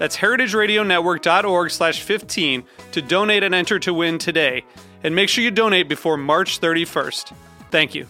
That's heritageradionetwork.org slash 15 to donate and enter to win today. And make sure you donate before March 31st. Thank you.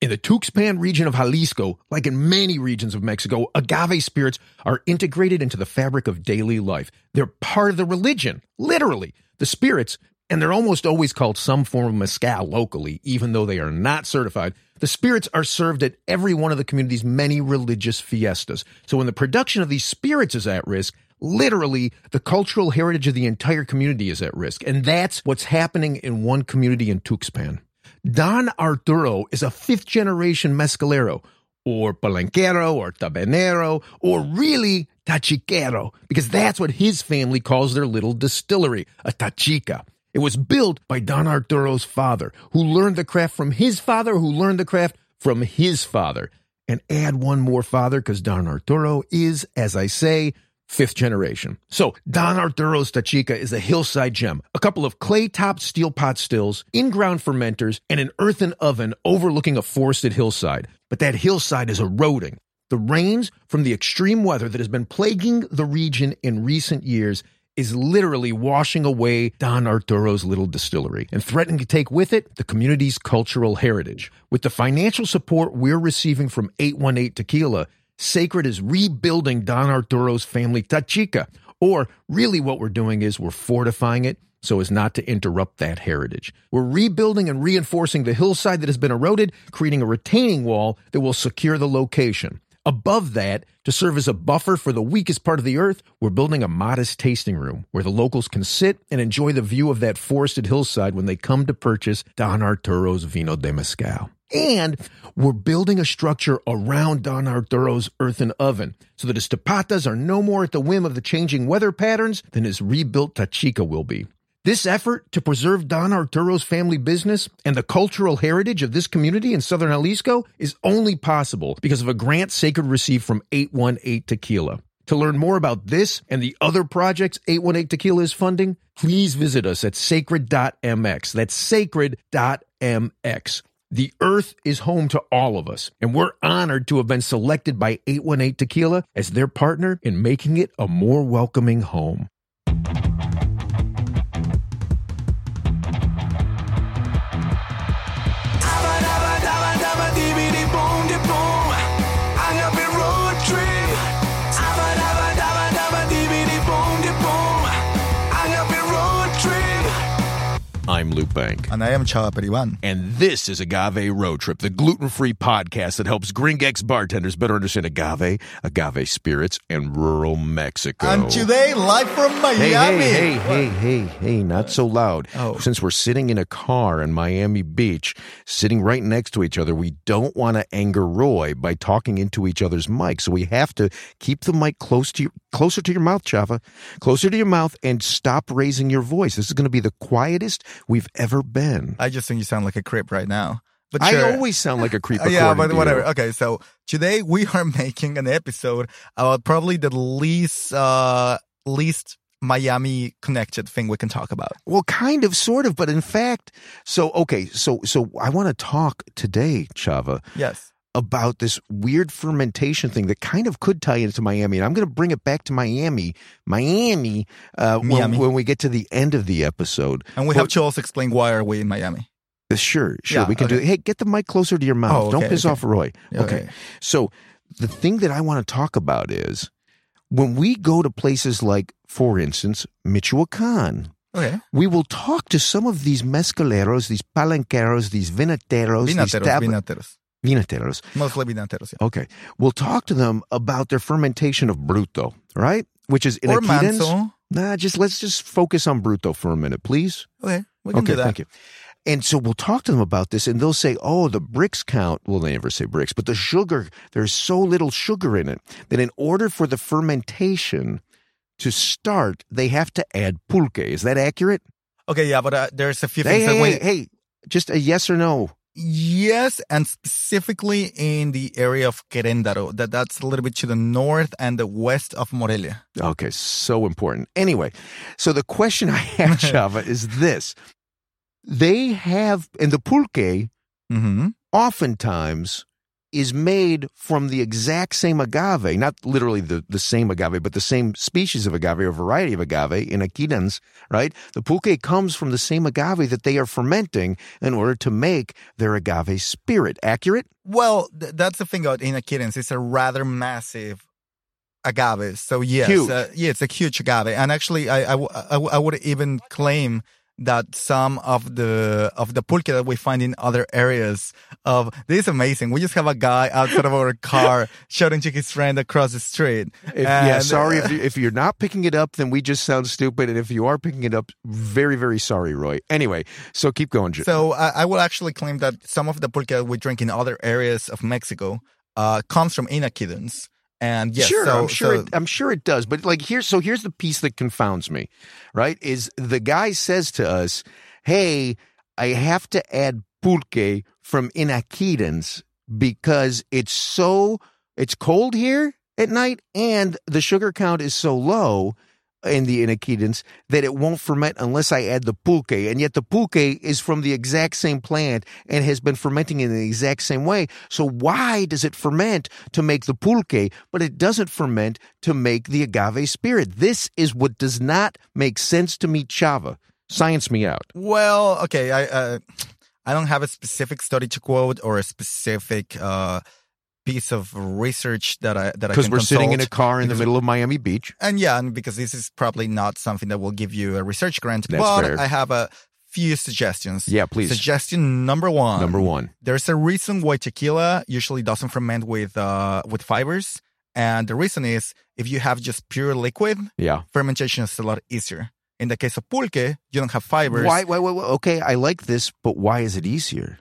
In the Tuxpan region of Jalisco, like in many regions of Mexico, agave spirits are integrated into the fabric of daily life. They're part of the religion, literally. The spirits, and they're almost always called some form of mezcal locally, even though they are not certified. The spirits are served at every one of the community's many religious fiestas. So when the production of these spirits is at risk, literally the cultural heritage of the entire community is at risk. And that's what's happening in one community in Tuxpan. Don Arturo is a fifth generation mezcalero, or palenquero, or tabanero, or really tachiquero, because that's what his family calls their little distillery, a tachica. It was built by Don Arturo's father, who learned the craft from his father, who learned the craft from his father. And add one more father, because Don Arturo is, as I say, fifth generation. So Don Arturo's Tachica is a hillside gem. A couple of clay-topped steel pot stills, in-ground fermenters, and an earthen oven overlooking a forested hillside. But that hillside is eroding. The rains from the extreme weather that has been plaguing the region in recent years is literally washing away Don Arturo's little distillery and threatening to take with it the community's cultural heritage. With the financial support we're receiving from 818 Tequila, Sacred is rebuilding Don Arturo's family Tachica. Or really, what we're doing is we're fortifying it so as not to interrupt that heritage. We're rebuilding and reinforcing the hillside that has been eroded, creating a retaining wall that will secure the location. Above that, to serve as a buffer for the weakest part of the earth, we're building a modest tasting room where the locals can sit and enjoy the view of that forested hillside when they come to purchase Don Arturo's Vino de Mezcal. And we're building a structure around Don Arturo's earthen oven so that his tapadas are no more at the whim of the changing weather patterns than his rebuilt tachica will be. This effort to preserve Don Arturo's family business and the cultural heritage of this community in southern Jalisco is only possible because of a grant Sacred received from 818 Tequila. To learn more about this and the other projects 818 Tequila is funding, please visit us at sacred.mx. That's sacred.mx. The earth is home to all of us, and we're honored to have been selected by 818 Tequila as their partner in making it a more welcoming home. I'm Bank. And I am Chava Periban. And this is Agave Road Trip, the gluten free podcast that helps Gringex bartenders better understand agave, agave spirits, and rural Mexico. And today, live from Miami. Hey, hey, hey, hey, hey, hey, not so loud. Oh. Since we're sitting in a car in Miami Beach, sitting right next to each other, we don't want to anger Roy by talking into each other's mic. So we have to keep the mic close to your, closer to your mouth, Chava, closer to your mouth, and stop raising your voice. This is going to be the quietest we've ever been. I just think you sound like a creep right now. But I always sound like a creep. Yeah, but whatever. you. Okay, so today we are making an episode about probably the least, uh, least Miami connected thing we can talk about. Well, kind of, sort of, but in fact, so okay, so so I want to talk today, Chava, Yes. About this weird fermentation thing that kind of could tie into Miami, and I'm going to bring it back to Miami, Miami, uh, when, Miami. when we get to the end of the episode. And we Well, have to also explain why are we in Miami. Uh, Sure, sure, Yeah, we can do it. Hey, get the mic closer to your mouth. Oh, Don't piss okay. off Roy. Okay. okay. So the thing that I want to talk about is when we go to places like, for instance, Michoacan Okay. we will talk to some of these mezcaleros, these palenqueros, these vinateros, these tab- vinateros. Vinateros. Mostly vinateros, yeah. Okay. We'll talk to them about their fermentation of bruto, right? Which is Or inaequidens. manso. Nah, just let's just focus on bruto for a minute, please. Okay, we can okay, do that. thank you. And so we'll talk to them about this, and they'll say, "Oh, the Brix count." Well, they never say Brix, but the sugar. There's so little sugar in it that in order for the fermentation to start, they have to add pulque. Is that accurate? Okay, yeah, but uh, there's a few Hey, things hey, that we. hey, hey, just a yes or no. Yes, and specifically in the area of Queréndaro, that that's a little bit to the north and the west of Morelia. Okay, so important. Anyway, so the question I have, Chava, is this: They have, and the pulque Mm-hmm. oftentimes is made from the exact same agave, not literally the, the same agave, but the same species of agave or variety of agave inaequidens, right? The pulque comes from the same agave that they are fermenting in order to make their agave spirit. Accurate? Well, th- that's the thing about Inaequidens. It's a rather massive agave. So yes. Uh, yeah, it's a huge agave. And actually, I, I, w- I w- I would even claim that some of the of the pulque that we find in other areas of this is amazing. We just have a guy outside of our car shouting to his friend across the street. If, yeah, sorry. If, you, if you're not picking it up, then we just sound stupid. And if you are picking it up, very, very sorry, Roy. Anyway, so keep going. So I, I will actually claim that some of the pulque that we drink in other areas of Mexico uh, comes from Inaequidens. And yes, sure, so, I'm sure. so- it, I'm sure it does. But like here's so here's the piece that confounds me, right? Is the guy says to us, "Hey, I have to add pulque from Inaequidens because it's so it's cold here at night, and the sugar count is so low." In the Inaequidens, that it won't ferment unless I add the pulque, and yet the pulque is from the exact same plant and has been fermenting in the exact same way. So why does it ferment to make the pulque, but it doesn't ferment to make the agave spirit? This is what does not make sense to me, Chava. Science me out. Well, okay, I uh, I don't have a specific study to quote or a specific uh, piece of research that I that I Because we're sitting in a car in the middle of Miami Beach. and yeah, and because this is probably not something that will give you a research grant, That's but fair. I have a few suggestions. Yeah, please. Suggestion number one. Number one. There's a reason why tequila usually doesn't ferment with uh with fibers, and the reason is if you have just pure liquid, Yeah. fermentation is a lot easier. In the case of pulque, you don't have fibers. Why, why, why, why? Okay, I like this, but why is it easier?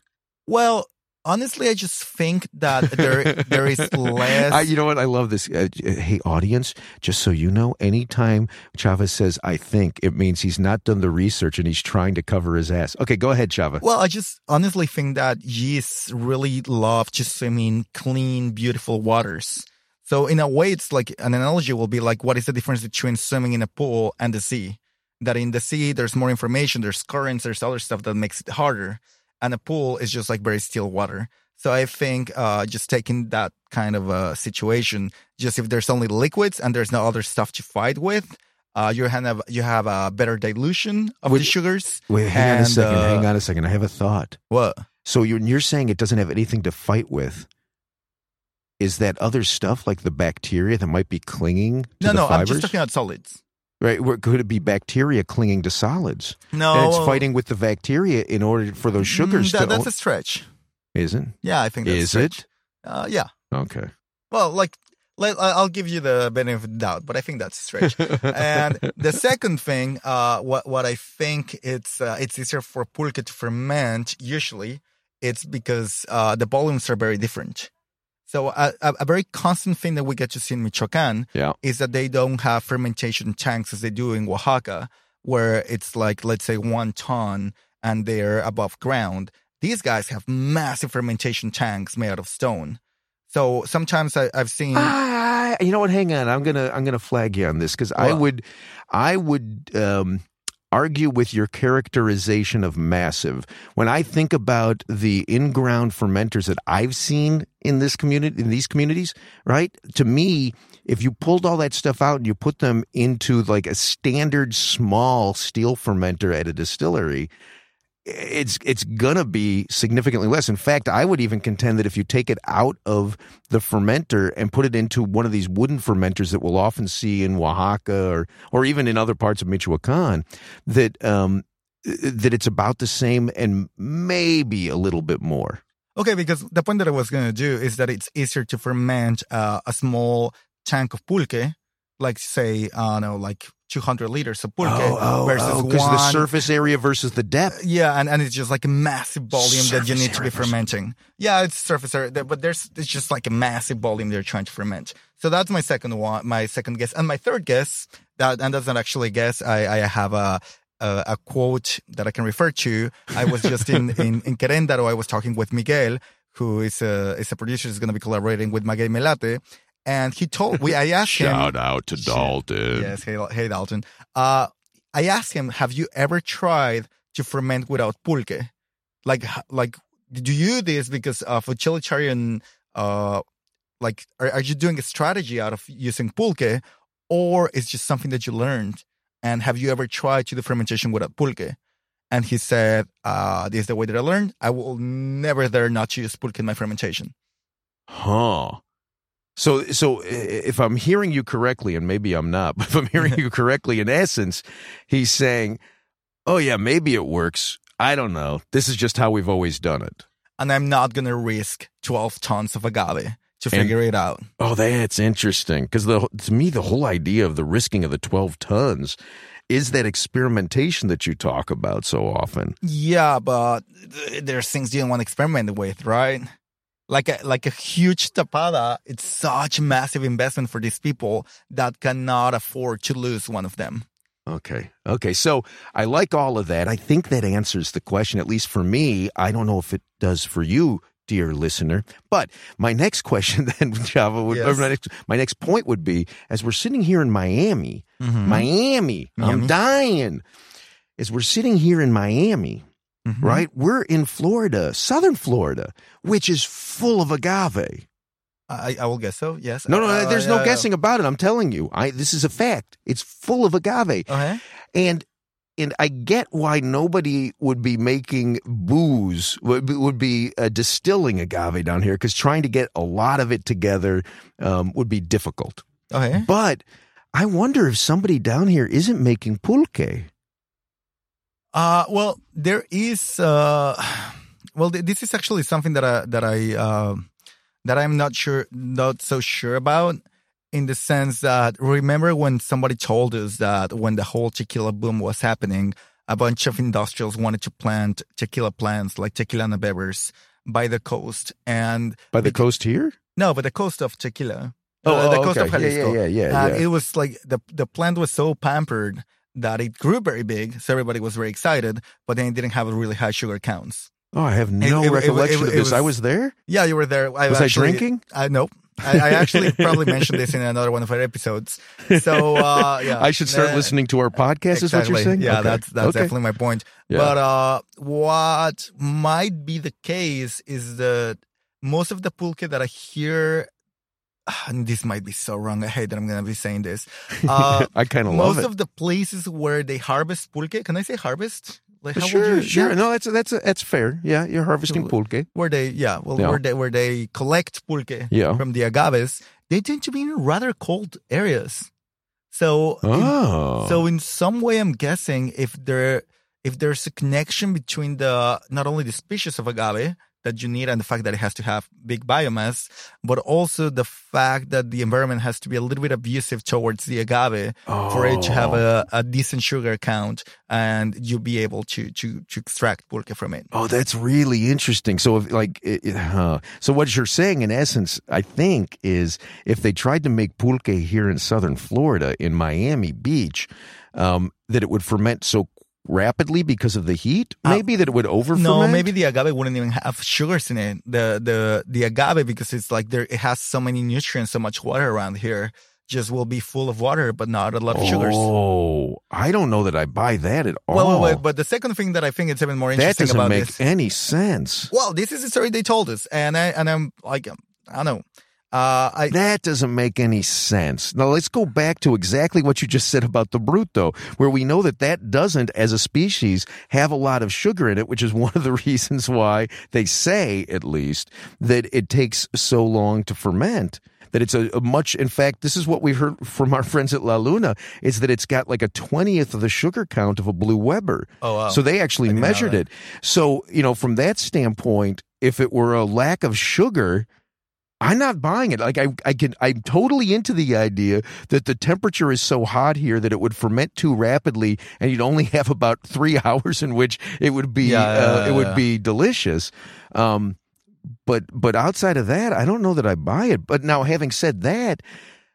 Well, honestly, I just think that there there is less. I, you know what? I love this. Uh, hey, audience, just so you know, anytime Chavez says "I think," it means he's not done the research and he's trying to cover his ass. Okay, go ahead, Chavez. well, I just honestly think that yeasts really love just swim in clean, beautiful waters. So in a way, it's like an analogy will be like, what is the difference between swimming in a pool and the sea? That in the sea, there's more information, there's currents, there's other stuff that makes it harder. And a pool is just like very still water. So I think uh, just taking that kind of a situation, just if there's only liquids and there's no other stuff to fight with, uh, you have you have a better dilution of the sugars. Wait, hang on a second. uh, hang on a second. I have a thought. What? So you're, you're saying it doesn't have anything to fight with. Is that other stuff like the bacteria that might be clinging to No, no, I'm just talking about solids. Right? Could it be bacteria clinging to solids? No, and it's fighting with the bacteria in order for those sugars Mm, that, to. that's a stretch. isn't? Yeah, I think that's a Is it? Uh, yeah. Okay. Well, like, let, I'll give you the benefit of the doubt, but I think that's a stretch. and the second thing, uh, what what I think it's uh, it's easier for pulque to ferment. Usually, it's because uh, the volumes are very different. So a, a, a very constant thing that we get to see in Michoacan Yeah. is that they don't have fermentation tanks as they do in Oaxaca, where it's like let's say one ton and they're above ground. These guys have massive fermentation tanks made out of stone. So sometimes I, I've seen. Ah, you know what? Hang on. I'm gonna I'm gonna flag you on this because I would I would um, argue with your characterization of massive. When I think about the in-ground fermenters that I've seen in this community in these communities, right? To me, if you pulled all that stuff out and you put them into like a standard small steel fermenter at a distillery, it's it's gonna be significantly less. In fact, I would even contend that if you take it out of the fermenter and put it into one of these wooden fermenters that we'll often see in Oaxaca or or even in other parts of Michoacan, that um, that it's about the same and maybe a little bit more. Okay, because the point that I was to do is that it's easier to ferment uh, a small tank of pulque, like say, I don't know, like 200 liters of pulque oh, oh, versus oh, because one. the surface area versus the depth. yeah, and, and it's just like a massive volume that you need to be fermenting. Yeah, it's surface area, but there's it's just like a massive volume they're trying to ferment. So that's my second one, my second guess, and my third guess that and that's not actually a guess. I I have a a, a quote that I can refer to. I was just in in in Querétaro. I was talking with Miguel, who is a is a producer. who's going to be collaborating with Maguey Melate, and he told we. I asked him. Shout out to Dalton. Yes, hey, hey Dalton. Uh, I asked him, have you ever tried to ferment without pulque? Like, like, did you do this because of utilitarian, uh, like, are, are you doing a strategy out of using pulque or it's just something that you learned? And have you ever tried to do fermentation without pulque? And he said, uh, this is the way that I learned. I will never dare not to use pulque in my fermentation. Huh. So, so if I'm hearing you correctly, and maybe I'm not, but if I'm hearing you correctly, in essence, he's saying, "Oh yeah, maybe it works. I don't know. This is just how we've always done it." And I'm not going to risk 12 tons of agave to And- figure it out. Oh, that's interesting. Because the to me, the whole idea of the risking of the 12 tons is that experimentation that you talk about so often. Yeah, but there's things you don't want to experiment with, right? Like a like a huge tapada, it's such a massive investment for these people that cannot afford to lose one of them. Okay. Okay. So I like all of that. I think that answers the question, at least for me. I don't know if it does for you, dear listener. But my next question then, Chava, would, Yes. my, next, my next point would be as we're sitting here in Miami, mm-hmm. Miami, I'm dying. As we're sitting here in Miami, Mhm. right? We're in Florida, southern Florida, which is full of agave. I, I will guess so. Yes. No, no, Uh, there's yeah, no yeah. guessing about it. I'm telling you. I this is a fact. It's full of agave. Okay. And and I get why nobody would be making booze would be, would be uh, distilling agave down here because trying to get a lot of it together um, would be difficult. Okay. But I wonder if somebody down here isn't making pulque. Uh, well, there is. Uh, well, th- this is actually something that I that I uh, that I'm not sure, not so sure about, in the sense that remember when somebody told us that when the whole tequila boom was happening, a bunch of industrials wanted to plant tequila plants like tequila bevers by the coast, and By the coast here? no, but the coast of tequila. Oh, Uh, the oh, coast okay. Yeah, Jalisco. yeah, yeah, yeah, And yeah. it was like the the plant was so pampered that it grew very big, so everybody was very excited, but then it didn't have really high sugar counts. Oh, I have no it- it- recollection it- of this. I was- was there. Yeah, you were there. I Was I drinking? I nope. I, I actually probably mentioned this in another one of our episodes. So uh, yeah, I should start Uh, listening to our podcast. Is what you're exactly. saying? Yeah, Okay. that's that's Okay. definitely my point. Yeah. But uh, what might be the case is that most of the pulque that I hear, and this might be so wrong. I hate that I'm gonna be saying this. Uh, I kind of love it. most of the places where they harvest pulque, can I say harvest? Like how sure, would you, sure. yeah, No, that's that's that's fair. Yeah, you're harvesting pulque. where they yeah, well Yeah. where they where they collect pulque Yeah. from the agaves, they tend to be in rather cold areas. So in- Oh, so in some way, I'm guessing if there if there's a connection between the not only the species of agave that you need and the fact that it has to have big biomass, but also the fact that the environment has to be a little bit abusive towards the agave for it to have Oh. a, a decent sugar count and you be able to to to extract pulque from it. Oh, that's really interesting. So, if like, it, it- huh. so what you're saying, in essence, I think, is if they tried to make pulque here in southern Florida, in Miami Beach, um, that it would ferment so rapidly because of the heat. Uh, Maybe that it would over. No, maybe the agave wouldn't even have sugars in it. The the the agave because it's like there it has so many nutrients, so much water around here, just will be full of water, but not a lot of sugars. Oh, I don't know that I buy that at all. Well, well, wait, but the second thing that I think is even more interesting that interesting doesn't about make this. any sense. Well, this is the story they told us, and I and I'm like, I don't know. Uh, I, That doesn't make any sense. Now let's go back to exactly what you just said about the Bruto, where we know that that doesn't, as a species, have a lot of sugar in it, which is one of the reasons why they say, at least, that it takes so long to ferment. That it's a, a much, in fact, this is what we heard from our friends at La Luna, is that it's got like a 20th of the sugar count of a Blue Weber. Oh, wow. So they actually I didn't know measured it. So, you know, from that standpoint, if it were a lack of sugar, I'm not buying it. Like I, I can, I'm totally into the idea that the temperature is so hot here that it would ferment too rapidly, and you'd only have about three hours in which it would be, Yeah, yeah, uh, yeah, it would yeah. be delicious. Um, but, but outside of that, I don't know that I buy it. But now, having said that,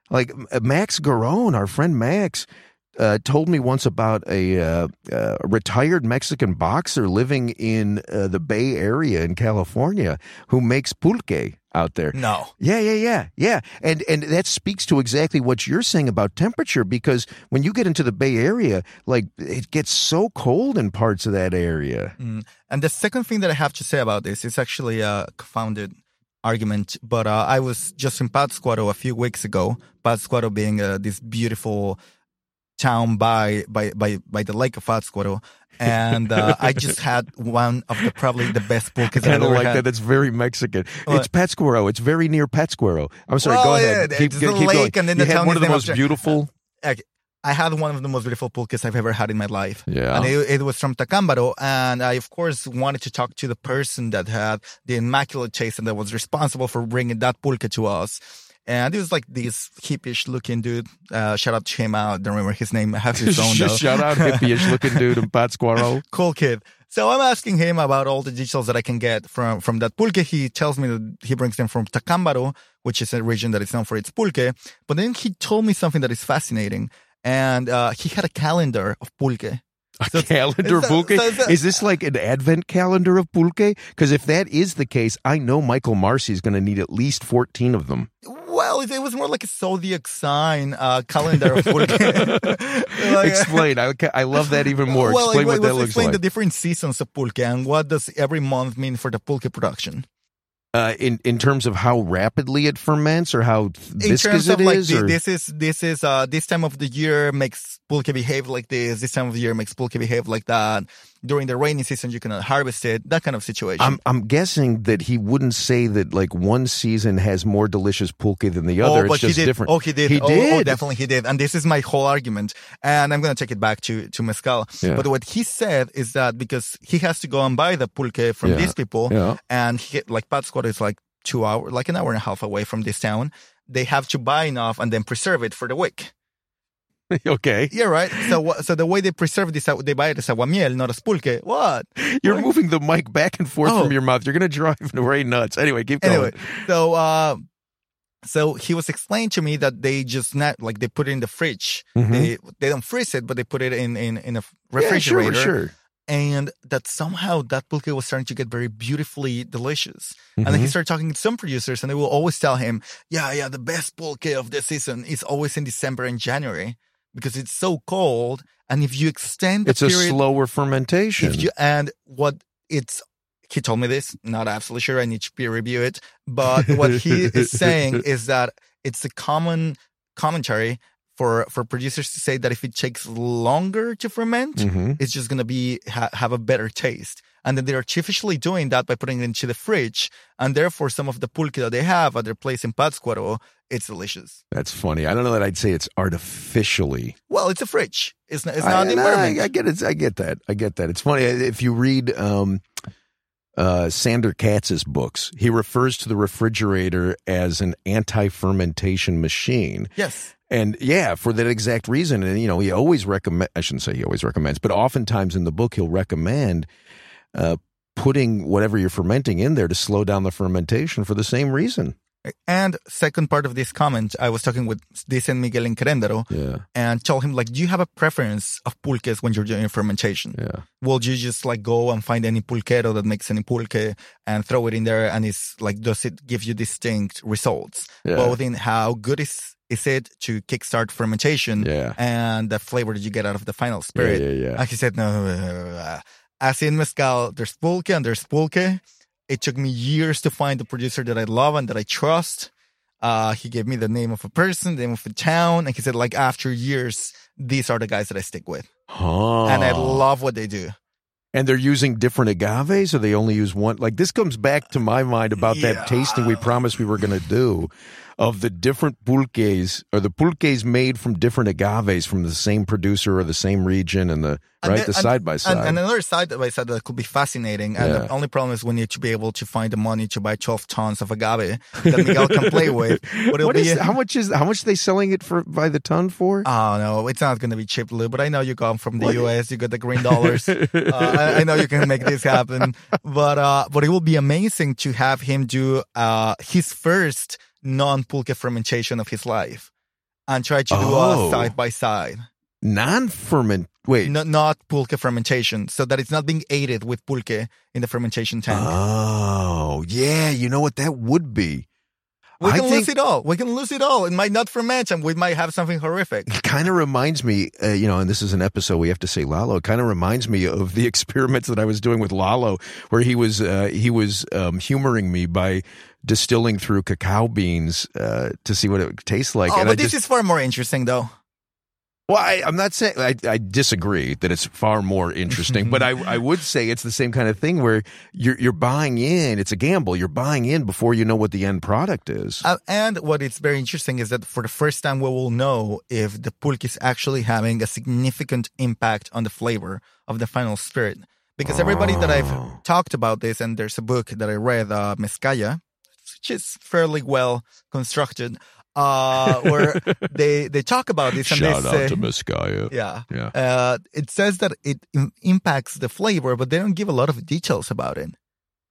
like Max Garrone, our friend Max, uh, told me once about a uh, uh, retired Mexican boxer living in uh, the Bay Area in California who makes pulque out there. no. Yeah, yeah, yeah, yeah, and and that speaks to exactly what you're saying about temperature because when you get into the Bay Area, like it gets so cold in parts of that area. Mm. And the second thing that I have to say about this is actually a confounded argument. But uh, I was just in Pátzcuaro a few weeks ago. Pátzcuaro being uh, this beautiful town by by by by the lake of Pátzcuaro, and uh, I just had one of the probably the best pulques I that I've kind of ever like had. that. That's very Mexican. What? It's Pátzcuaro. It's very near Pátzcuaro. I'm sorry. Well, go ahead. yeah, keep it's keep the going. lake and then you the had town one of the most beautiful. I had one of the most beautiful pulques I've ever had in my life. Yeah. And it, it was from Tacámbaro. And I, of course, wanted to talk to the person that had the immaculate taste and that was responsible for bringing that pulque to us. And he was like this hippie looking dude. Uh, shout out to him. I don't remember his name. I have his own though. Shout out hippie-ish looking dude in Pátzcuaro. cool kid. So I'm asking him about all the details that I can get from, from that pulque. He tells me that he brings them from Tacámbaro, which is a region that is known for its pulque. But then he told me something that is fascinating. And, uh, he had a calendar of pulque. A So- calendar of pulque? so- so- is this like an advent calendar of pulque? Because if that is the case, I know Michael Marcy is going to need at least 14 of them. Well, it, it was more like a zodiac sign uh, calendar of pulque. Like, Explain. I, I love that even more. Well, Explain it, what it that looks explain like. the different seasons of pulque and what does every month mean for the pulque production. uh, in, in terms of how rapidly it ferments or how viscous it like is? the, this is this is uh this time of the year makes pulque behave like this. This time of the year makes pulque behave like that. During the rainy season, you cannot harvest it. That kind of situation. I'm I'm guessing that he wouldn't say that like one season has more delicious pulque than the oh, other. Oh, but it's just he did. different. Oh, he did. He oh, oh did. Oh, definitely he did. And this is my whole argument. And I'm going to take it back to, to Mezcal. Yeah. But what he said is that because he has to go and buy the pulque from Yeah. these people Yeah. and he, like Pátzcuaro is like two hours, like an hour and a half away from this town. They have to buy enough and then preserve it for the week. okay. Yeah, right. So, so the way they preserve this, they buy it as a aguamiel, not as pulque. What? You're What? moving the mic back and forth Oh. from your mouth. You're going to drive Ray nuts. Anyway, keep going. Anyway, so uh, so he was explaining to me that they just not like they put it in the fridge. Mhm. They they don't freeze it, but they put it in in in a Yeah, refrigerator. sure, sure. And that somehow that pulque was starting to get very beautifully delicious. And then he Mhm. started talking to some producers, and they will always tell him, "Yeah, yeah, the best pulque of the season is always in December and January because it's so cold. And if you extend It's a slower fermentation. if you and what it's he told me this not absolutely sure i need to peer review it but what he is saying is that it's a common commentary for for producers to say that if it takes longer to ferment Mhm. it's just going to be ha- have a better taste and then they're artificially doing that by putting it into the fridge and therefore some of the pulque that they have at their place in Pátzcuaro it's delicious That's funny. I don't know that I'd say it's artificially. well it's a fridge it's not, it's I, not the environment I, I get it. I get that. I get that. It's funny if you read um, uh, Sandor Katz's books. He refers to the refrigerator as an anti-fermentation machine. yes And yeah, for that exact reason. And, you know, he always recommend, I shouldn't say he always recommends, but oftentimes in the book, he'll recommend uh, putting whatever you're fermenting in there to slow down the fermentation for the same reason. And second part of this comment, I was talking with Dicen Miguel in Yeah. and told him like, do you have a preference of pulques when you're doing fermentation? Yeah. Will you just like go and find any pulquero that makes any pulque and throw it in there and it's like, does it give you distinct results? Yeah. Both in how good is, is it to kickstart fermentation Yeah. and the flavor that you get out of the final spirit? Yeah. yeah. And he said, no. As in mezcal, there's pulque and there's pulque. It took me years to find the producer that I love and that I trust. Uh, he gave me the name of a person, the name of a town, and he said, like, after years, these are the guys that I stick with. Huh. And I love what they do. And they're using different agaves, or they only use one. Like this comes back to my mind about Yeah. that tasting we promised we were going to do of the different pulques or the pulques made from different agaves from the same producer or the same region and the And right then- the side by side. and another side by side that could be fascinating. And Yeah. the only problem is we need to be able to find the money to buy 12 tons of agave that Miguel can play with. But it'll What be, how much is how much are they selling it for by the ton for? Oh no, it's not going to be cheap, Lou. But I know you come from the US. You got the green dollars. uh, I, I know you can make this happen. But uh, but it will be amazing to have him do uh his first non-pulque fermentation of his life, and try to do Oh. a side by side, Non-ferment. Wait. not not pulque fermentation, so that it's not being aided with pulque in the fermentation tank. Oh, yeah. You know what that would be. we I can lose it all. We can lose it all. It might not ferment, and we might have something horrific. It kind of reminds me, uh, you know, and this is an episode we have to say Lalo. It kind of reminds me of the experiments that I was doing with Lalo, where he was uh, he was um, humoring me by distilling through cacao beans uh, to see what it tastes like. oh, and but I this just, is far more interesting, though. well, I, I'm not saying I, I disagree that it's far more interesting, but I I would say it's the same kind of thing where you're you're buying in. It's a gamble. You're buying in before you know what the end product is. Uh, and what is very interesting is that for the first time, we will know if the pulque is actually having a significant impact on the flavor of the final spirit. Because everybody that I've Oh. talked about this, and there's a book that I read, uh, Mezcaya, which is fairly well constructed, uh, where they they talk about this and Shout they out say, to Messiah. yeah, Yeah. uh, it says that it im- impacts the flavor, but they don't give a lot of details about it.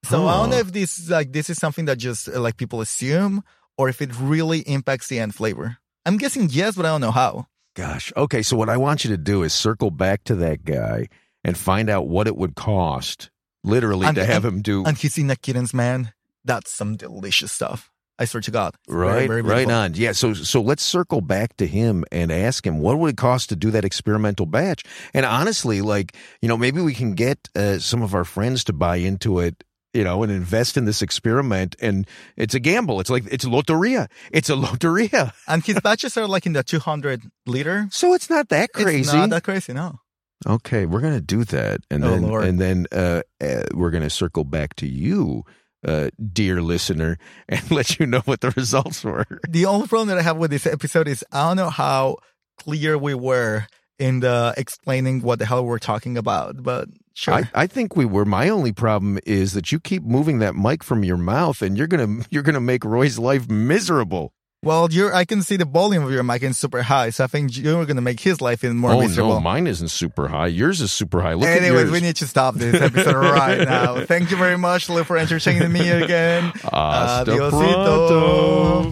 So I don't know if this is like this is something that just uh, like people assume, or if it really impacts the end flavor. I'm guessing yes, but I don't know how. Gosh. Okay. So what I want you to do is circle back to that guy and find out what it would cost, literally, And- to have him do. And he's in the kittens, man. That's some delicious stuff. I swear to God. It's right, very right on. Yeah. So, so let's circle back to him and ask him what would it cost to do that experimental batch. And honestly, like you know, maybe we can get uh, some of our friends to buy into it. You know, and invest in this experiment, and it's a gamble. It's like it's loteria. It's a loteria. And his batches are like in the 200 liter. So it's not that crazy. It's not that crazy, no. Okay, we're gonna do that, and Oh, then Lord. and then uh, uh, we're gonna circle back to you, uh, dear listener, and let you know what the results were. The only problem that I have with this episode is I don't know how clear we were in the explaining what the hell we're talking about, but sure. I, I think we were. My only problem is that you keep moving that mic from your mouth, and you're gonna you're gonna make Roy's life miserable. Well, you're, I can see the volume of your mic is super high, so I think you're going to make his life even more oh miserable. no, mine isn't super high. Yours is super high. Look Anyways, at yours. we need to stop this episode right now. Thank you very much, Lou, for entertaining me again. Hasta Adiosito. pronto.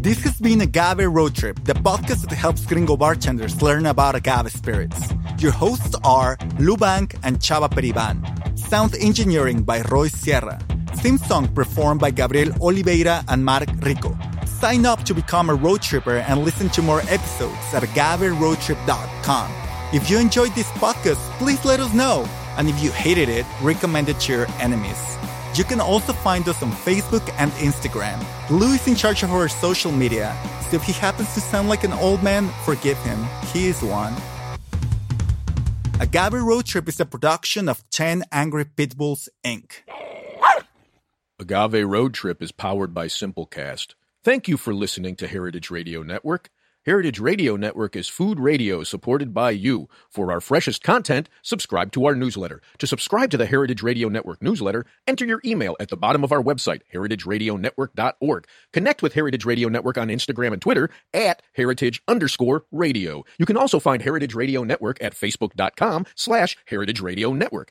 This has been Agave Road Trip, the podcast that helps gringo bartenders learn about agave spirits. Your hosts are Lou Bank and Chava Periban. Sound engineering by Roy Sierra. Theme song performed by Gabriel Oliveira and Mark Rico. Sign up to become a road tripper and listen to more episodes at agaveroadtrip.com. If you enjoyed this podcast, please let us know. And if you hated it, recommend it to your enemies. You can also find us on Facebook and Instagram. Lou is in charge of our social media, so if he happens to sound like an old man, forgive him. He is one. Agave Road Trip is a production of 10 Angry Pitbulls, Inc. Agave Road Trip is powered by Simplecast. Thank you for listening to Heritage Radio Network. Heritage Radio Network is food radio supported by you. For our freshest content, subscribe to our newsletter. To subscribe to the Heritage Radio Network newsletter, enter your email at the bottom of our website, heritageradionetwork.org. Connect with Heritage Radio Network on Instagram and Twitter at heritage underscore radio. You can also find Heritage Radio Network at facebook.com slash heritage radio network.